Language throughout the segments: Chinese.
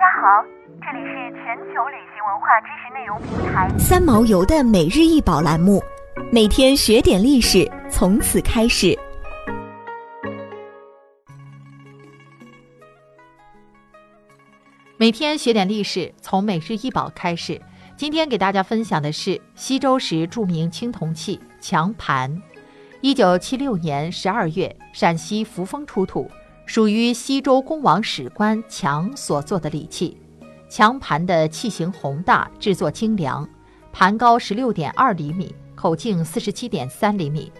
家好，这里是全球旅行文化知识内容平台三毛游的每日一宝栏目，每天学点历史，从此开始。每天学点历史，从每日一宝开始。今天给大家分享的是西周时著名青铜器强盘。一九七六年十二月，陕西扶风出土。属于西周公王史官强所做的礼器，强盘的器型宏大，制作精良，盘高十六点二厘米，口径四十七点三厘米，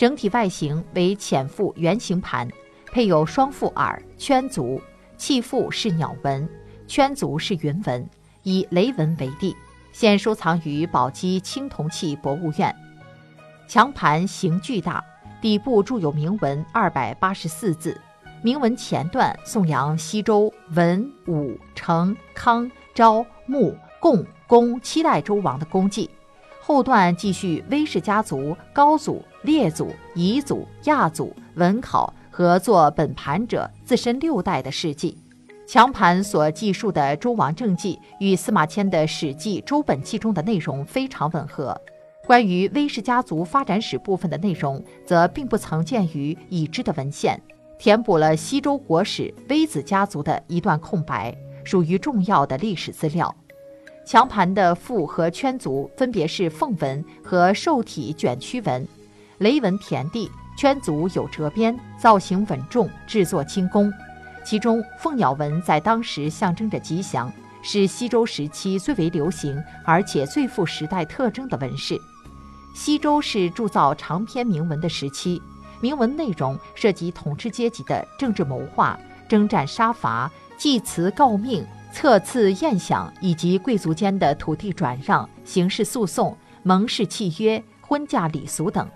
整体外形为浅腹圆形盘，配有双腹耳、圈足，器腹是鸟纹，圈足是云纹，以雷纹为地，现收藏于宝鸡青铜器博物院。强盘形巨大，底部铸有铭文二百八十四字。铭文前段颂扬西周文武成康昭穆共公七代周王的功绩，后段继续威氏家族高祖列祖彝祖亚祖文考和做本盘者自身六代的事迹。强盘所记述的周王政绩与司马迁的《史记·周本纪》中的内容非常吻合。关于威氏家族发展史部分的内容，则并不曾见于已知的文献。填补了西周国史微子家族的一段空白，属于重要的历史资料。墙盘的腹和圈足分别是凤纹和兽体卷曲纹，雷纹田地，圈足有折边，造型稳重，制作精工。其中凤鸟纹在当时象征着吉祥，是西周时期最为流行而且最富时代特征的纹饰。西周是铸造长篇铭文的时期。铭文内容涉及统治阶级的政治谋划、征战杀伐、祭祠告命、册赐宴享，以及贵族间的土地转让、刑事诉讼、盟誓契约、婚嫁礼俗等。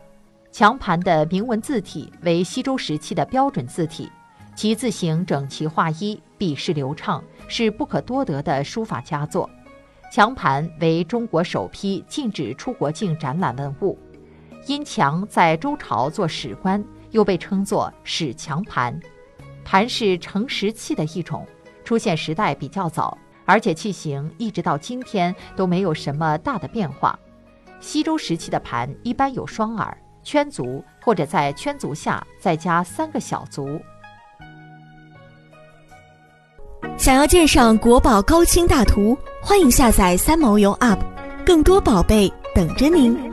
墙盘的铭文字体为西周时期的标准字体，其字形整齐划一，笔势流畅，是不可多得的书法佳作。墙盘为中国首批禁止出国境展览文物。殷强在周朝做史官，又被称作史强盘。盘是盛石器的一种，出现时代比较早，而且器型一直到今天都没有什么大的变化。西周时期的盘一般有双耳、圈足，或者在圈足下再加三个小足。想要鉴赏国宝高清大图，欢迎下载三毛游 App，更多宝贝等着您。